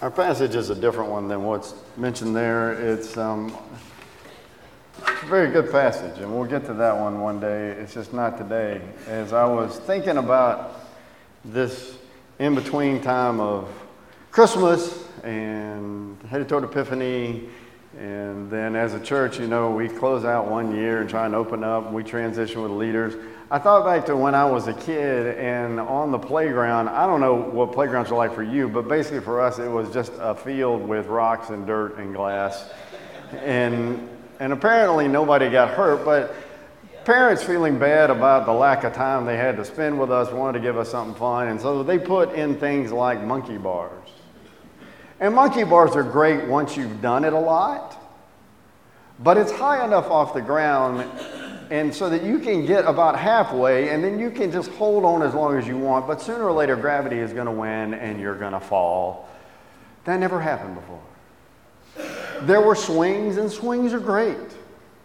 Our passage is a different one than what's mentioned there. It's, um, a very good passage, and we'll get to that one one day. It's just not today. As I was thinking about this in between time of Christmas and headed toward Epiphany, and then as a church, you know, we close out one year and try and open up, we transition with leaders. I thought back to when I was a kid and on the playground. I don't know what playgrounds are like for you, but basically for us, it was just a field with rocks and dirt and glass. And, and apparently nobody got hurt, but parents feeling bad about the lack of time they had to spend with us wanted to give us something fun. And so they put in things like monkey bars. And monkey bars are great once you've done it a lot, but it's high enough off the ground and so that you can get about halfway and then you can just hold on as long as you want, but sooner or later gravity is going to win and you're going to fall. That never happened before. There were swings, and swings are great.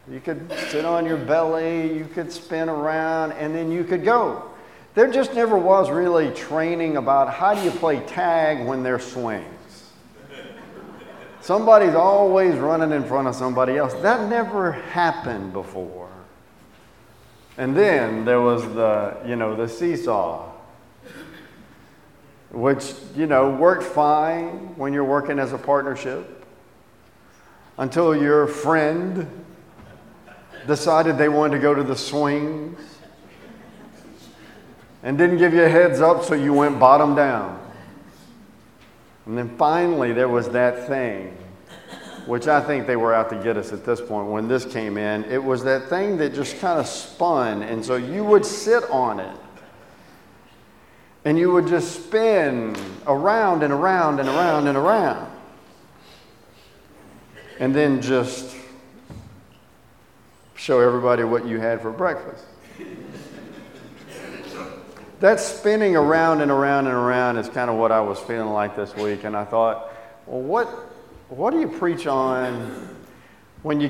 You could sit on your belly, you could spin around, and then you could go. There just never was really training about how do you play tag when there's swings. Somebody's always running in front of somebody else. That never happened before. And then there was the, you know, the seesaw, which, you know, worked fine when you're working as a partnership until your friend decided they wanted to go to the swings and didn't give you a heads up, so you went bottom down. And then finally, there was that thing which I think they were out to get us at this point when this came in. It was that thing that just kind of spun, and so you would sit on it. And you would just spin around and around and around and around. And then just show everybody what you had for breakfast. that spinning around and around and around is kind of what I was feeling like this week. And I thought, well, what what do you preach on when you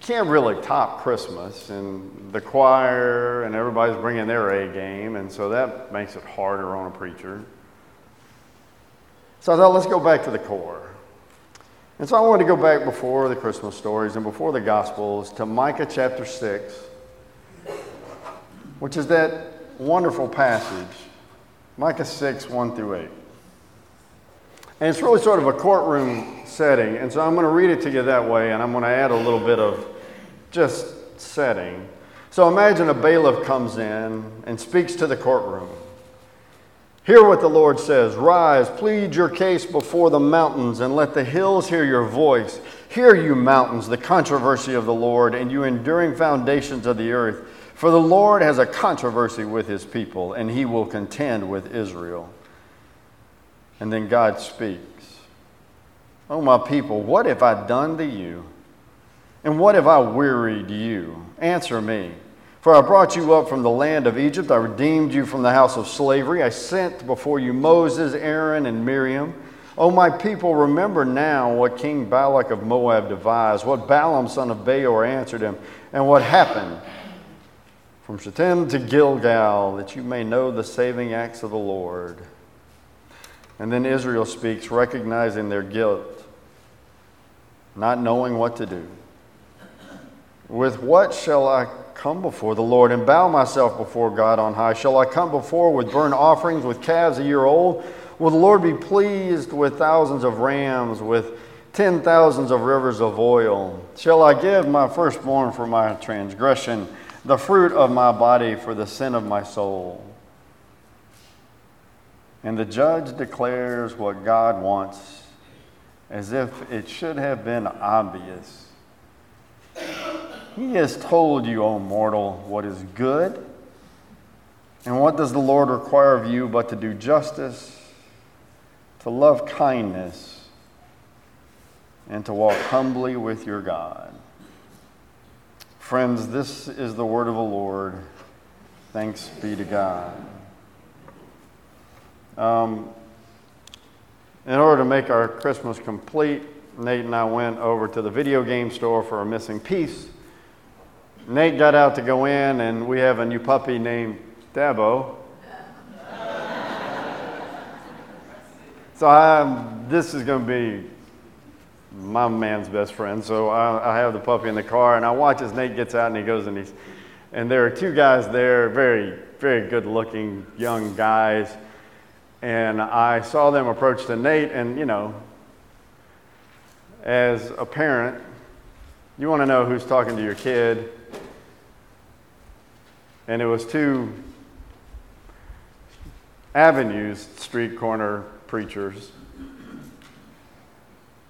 can't really top Christmas and the choir and everybody's bringing their A game, and so that makes it harder on a preacher. So I thought, let's go back to the core. And so I wanted to go back before the Christmas stories and before the Gospels to Micah chapter 6, which is that wonderful passage, Micah 6, 1 through 8. And it's really sort of a courtroom setting. And so I'm going to read it to you that way, and I'm going to add a little bit of just setting. So imagine a bailiff comes in and speaks to the courtroom. Hear what the Lord says Rise, plead your case before the mountains, and let the hills hear your voice. Hear, you mountains, the controversy of the Lord, and you enduring foundations of the earth. For the Lord has a controversy with his people, and he will contend with Israel. And then God speaks Oh, my people, what have I done to you? And what have I wearied you? Answer me. For I brought you up from the land of Egypt. I redeemed you from the house of slavery. I sent before you Moses, Aaron, and Miriam. O my people, remember now what King Balak of Moab devised, what Balaam, son of Beor, answered him, and what happened from Shittim to Gilgal, that you may know the saving acts of the Lord. And then Israel speaks, recognizing their guilt, not knowing what to do. With what shall I come before the Lord and bow myself before God on high? Shall I come before with burnt offerings, with calves a year old? Will the Lord be pleased with thousands of rams, with ten thousands of rivers of oil? Shall I give my firstborn for my transgression, the fruit of my body for the sin of my soul? And the judge declares what God wants as if it should have been obvious. He has told you, O mortal, what is good. And what does the Lord require of you but to do justice, to love kindness, and to walk humbly with your God? Friends, this is the word of the Lord. Thanks be to God. Um, in order to make our Christmas complete, Nate and I went over to the video game store for a missing piece. Nate got out to go in, and we have a new puppy named Dabo. So I, this is going to be my man's best friend. So I, I, have the puppy in the car, and I watch as Nate gets out and he goes and he's, and there are two guys there, very, very good looking young guys. And I saw them approach to Nate, and you know, as a parent, you want to know who's talking to your kid. And it was two avenues, street corner preachers.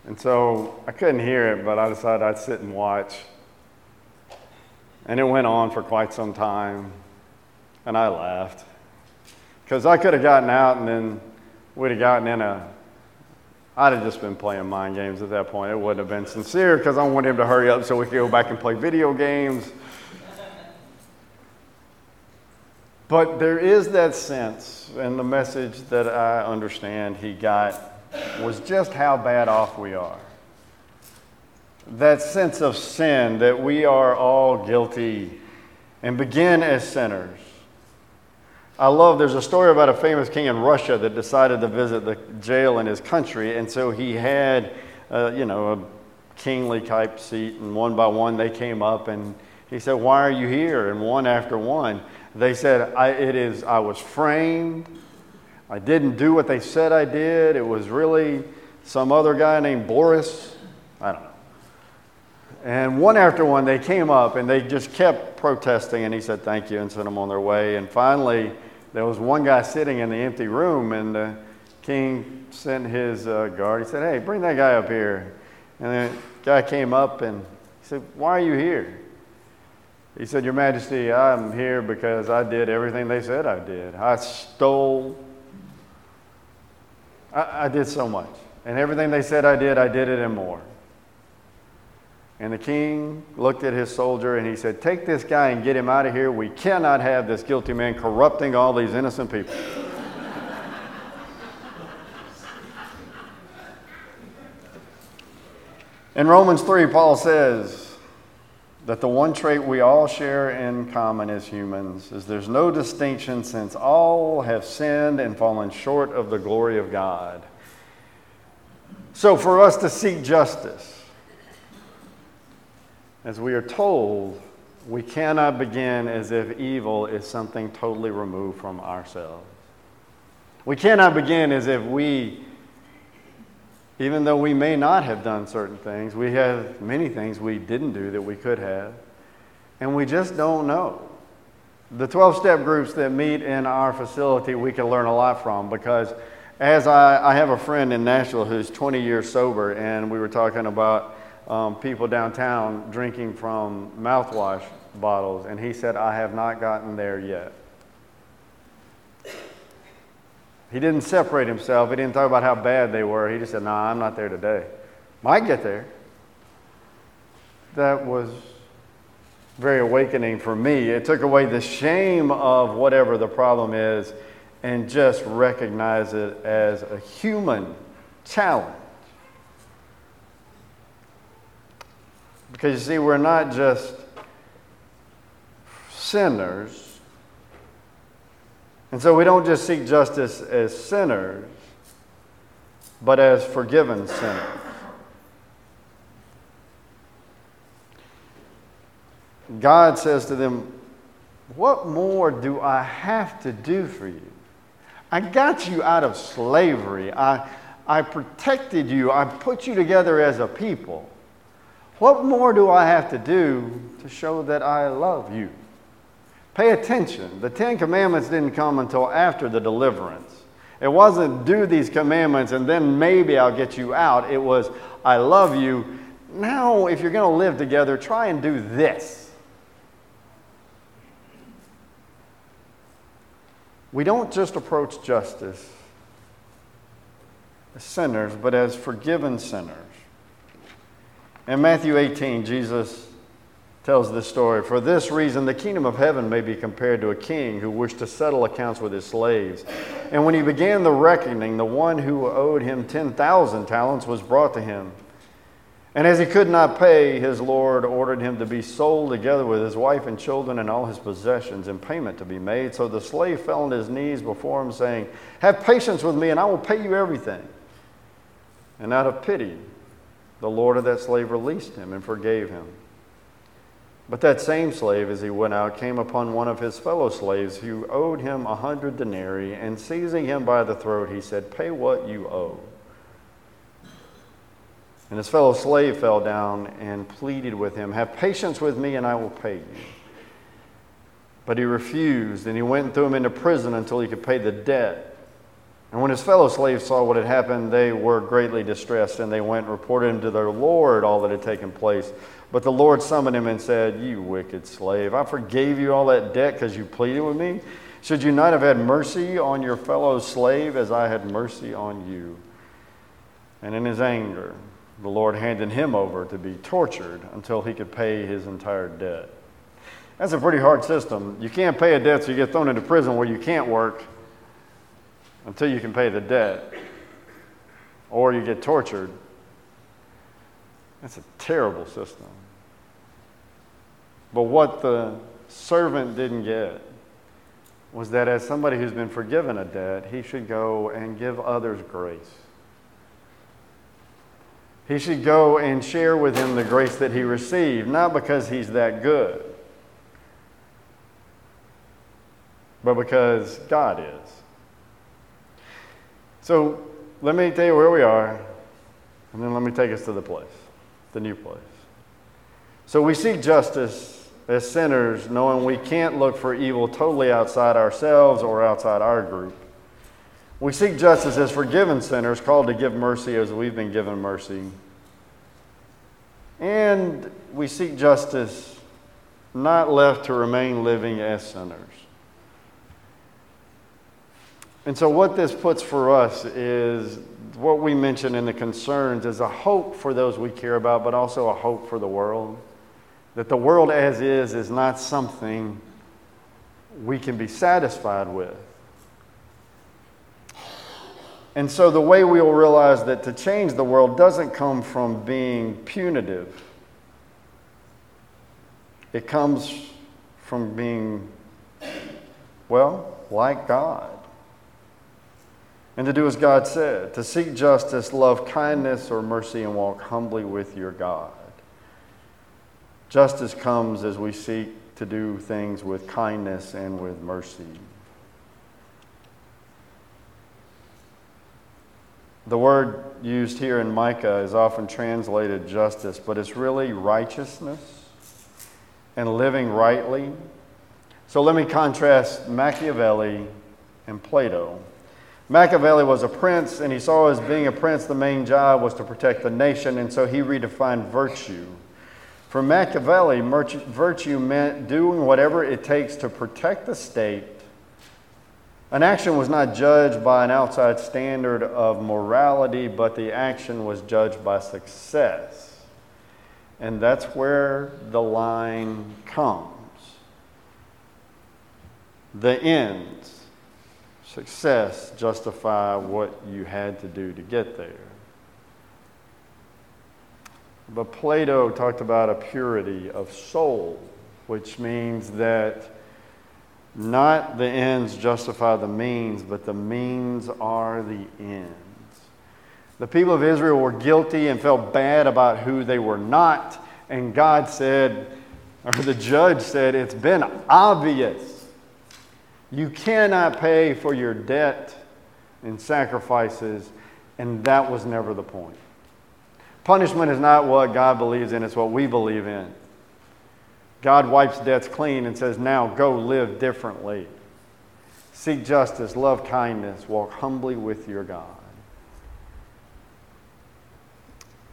And so I couldn't hear it, but I decided I'd sit and watch. And it went on for quite some time, and I laughed. Because I could have gotten out and then we'd have gotten in a. I'd have just been playing mind games at that point. It wouldn't have been sincere because I wanted him to hurry up so we could go back and play video games. But there is that sense, and the message that I understand he got was just how bad off we are. That sense of sin that we are all guilty and begin as sinners. I love, there's a story about a famous king in Russia that decided to visit the jail in his country, and so he had, uh, you know, a kingly type seat, and one by one they came up, and he said, Why are you here? And one after one, they said, I, it is, I was framed. I didn't do what they said I did. It was really some other guy named Boris. I don't know. And one after one, they came up and they just kept protesting. And he said, Thank you, and sent them on their way. And finally, there was one guy sitting in the empty room, and the king sent his uh, guard. He said, Hey, bring that guy up here. And the guy came up and he said, Why are you here? He said, Your Majesty, I'm here because I did everything they said I did. I stole. I, I did so much. And everything they said I did, I did it and more. And the king looked at his soldier and he said, Take this guy and get him out of here. We cannot have this guilty man corrupting all these innocent people. In Romans 3, Paul says, that the one trait we all share in common as humans is there's no distinction since all have sinned and fallen short of the glory of God. So, for us to seek justice, as we are told, we cannot begin as if evil is something totally removed from ourselves. We cannot begin as if we even though we may not have done certain things, we have many things we didn't do that we could have, and we just don't know. The 12 step groups that meet in our facility, we can learn a lot from because as I, I have a friend in Nashville who's 20 years sober, and we were talking about um, people downtown drinking from mouthwash bottles, and he said, I have not gotten there yet. He didn't separate himself. He didn't talk about how bad they were. He just said, "No, nah, I'm not there today. Might get there." That was very awakening for me. It took away the shame of whatever the problem is and just recognize it as a human challenge. Because you see, we're not just sinners, and so we don't just seek justice as sinners, but as forgiven sinners. God says to them, What more do I have to do for you? I got you out of slavery. I, I protected you. I put you together as a people. What more do I have to do to show that I love you? Pay attention. The Ten Commandments didn't come until after the deliverance. It wasn't do these commandments and then maybe I'll get you out. It was I love you. Now, if you're going to live together, try and do this. We don't just approach justice as sinners, but as forgiven sinners. In Matthew 18, Jesus tells this story. For this reason, the kingdom of heaven may be compared to a king who wished to settle accounts with his slaves. And when he began the reckoning, the one who owed him 10,000 talents was brought to him. And as he could not pay, his Lord ordered him to be sold together with his wife and children and all his possessions, and payment to be made. So the slave fell on his knees before him, saying, Have patience with me, and I will pay you everything. And out of pity, the Lord of that slave released him and forgave him. But that same slave, as he went out, came upon one of his fellow slaves who owed him a hundred denarii, and seizing him by the throat, he said, Pay what you owe. And his fellow slave fell down and pleaded with him, Have patience with me, and I will pay you. But he refused, and he went and threw him into prison until he could pay the debt. And when his fellow slaves saw what had happened, they were greatly distressed, and they went and reported to their Lord all that had taken place. But the Lord summoned him and said, You wicked slave, I forgave you all that debt because you pleaded with me. Should you not have had mercy on your fellow slave as I had mercy on you? And in his anger, the Lord handed him over to be tortured until he could pay his entire debt. That's a pretty hard system. You can't pay a debt, so you get thrown into prison where you can't work until you can pay the debt, or you get tortured. That's a terrible system. But what the servant didn't get was that as somebody who's been forgiven a debt, he should go and give others grace. He should go and share with him the grace that he received, not because he's that good, but because God is. So let me tell you where we are, and then let me take us to the place, the new place. So we seek justice as sinners, knowing we can't look for evil totally outside ourselves or outside our group. We seek justice as forgiven sinners, called to give mercy as we've been given mercy. And we seek justice not left to remain living as sinners. And so, what this puts for us is what we mentioned in the concerns is a hope for those we care about, but also a hope for the world. That the world as is is not something we can be satisfied with. And so, the way we will realize that to change the world doesn't come from being punitive, it comes from being, well, like God and to do as God said, to seek justice, love kindness or mercy, and walk humbly with your God. Justice comes as we seek to do things with kindness and with mercy. The word used here in Micah is often translated justice, but it's really righteousness and living rightly. So let me contrast Machiavelli and Plato. Machiavelli was a prince, and he saw as being a prince, the main job was to protect the nation, and so he redefined virtue. For Machiavelli, virtue meant doing whatever it takes to protect the state. An action was not judged by an outside standard of morality, but the action was judged by success. And that's where the line comes. The ends success justify what you had to do to get there. But Plato talked about a purity of soul, which means that not the ends justify the means, but the means are the ends. The people of Israel were guilty and felt bad about who they were not, and God said, or the judge said, It's been obvious you cannot pay for your debt in sacrifices, and that was never the point. Punishment is not what God believes in, it's what we believe in. God wipes debts clean and says, Now go live differently. Seek justice, love kindness, walk humbly with your God.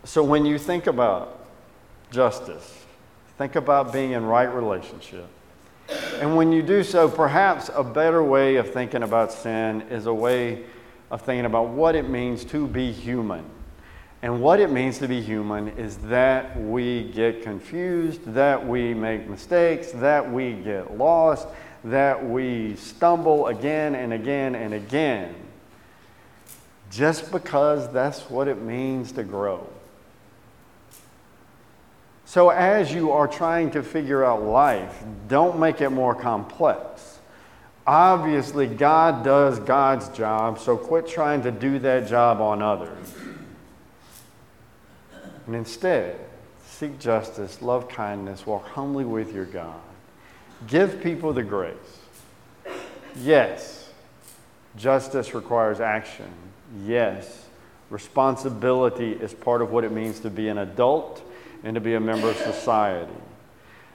So when you think about justice, think about being in right relationship. And when you do so, perhaps a better way of thinking about sin is a way of thinking about what it means to be human. And what it means to be human is that we get confused, that we make mistakes, that we get lost, that we stumble again and again and again, just because that's what it means to grow. So, as you are trying to figure out life, don't make it more complex. Obviously, God does God's job, so quit trying to do that job on others. And instead, seek justice, love kindness, walk humbly with your God. Give people the grace. Yes, justice requires action. Yes, responsibility is part of what it means to be an adult and to be a member of society.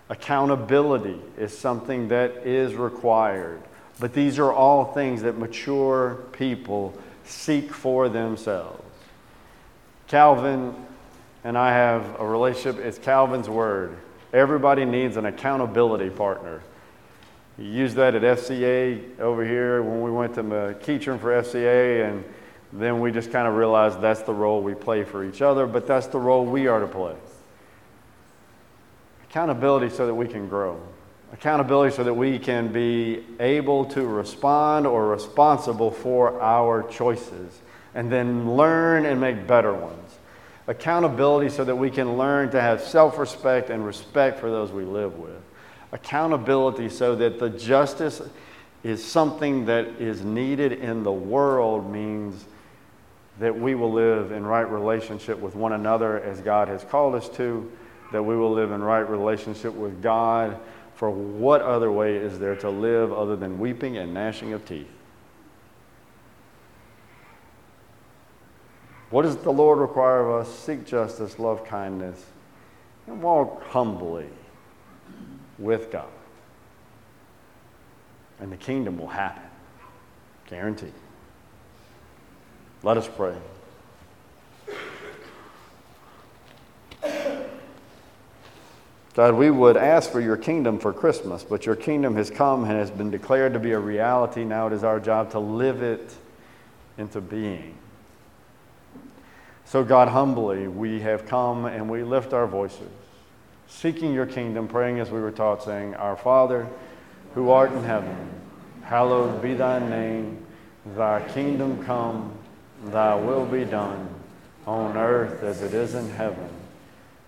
Accountability is something that is required. But these are all things that mature people seek for themselves. Calvin and I have a relationship, it's Calvin's word. Everybody needs an accountability partner. He used that at FCA over here when we went to McEachern for FCA, and then we just kind of realized that's the role we play for each other, but that's the role we are to play. Accountability so that we can grow. Accountability so that we can be able to respond or responsible for our choices and then learn and make better ones. Accountability so that we can learn to have self respect and respect for those we live with. Accountability so that the justice is something that is needed in the world means that we will live in right relationship with one another as God has called us to that we will live in right relationship with God. For what other way is there to live other than weeping and gnashing of teeth? What does the Lord require of us? Seek justice, love kindness, and walk humbly with God. And the kingdom will happen. Guaranteed. Let us pray. God, we would ask for your kingdom for Christmas, but your kingdom has come and has been declared to be a reality. Now it is our job to live it into being. So, God, humbly, we have come and we lift our voices, seeking your kingdom, praying as we were taught, saying, Our Father, who art in heaven, hallowed be thy name. Thy kingdom come, thy will be done, on earth as it is in heaven.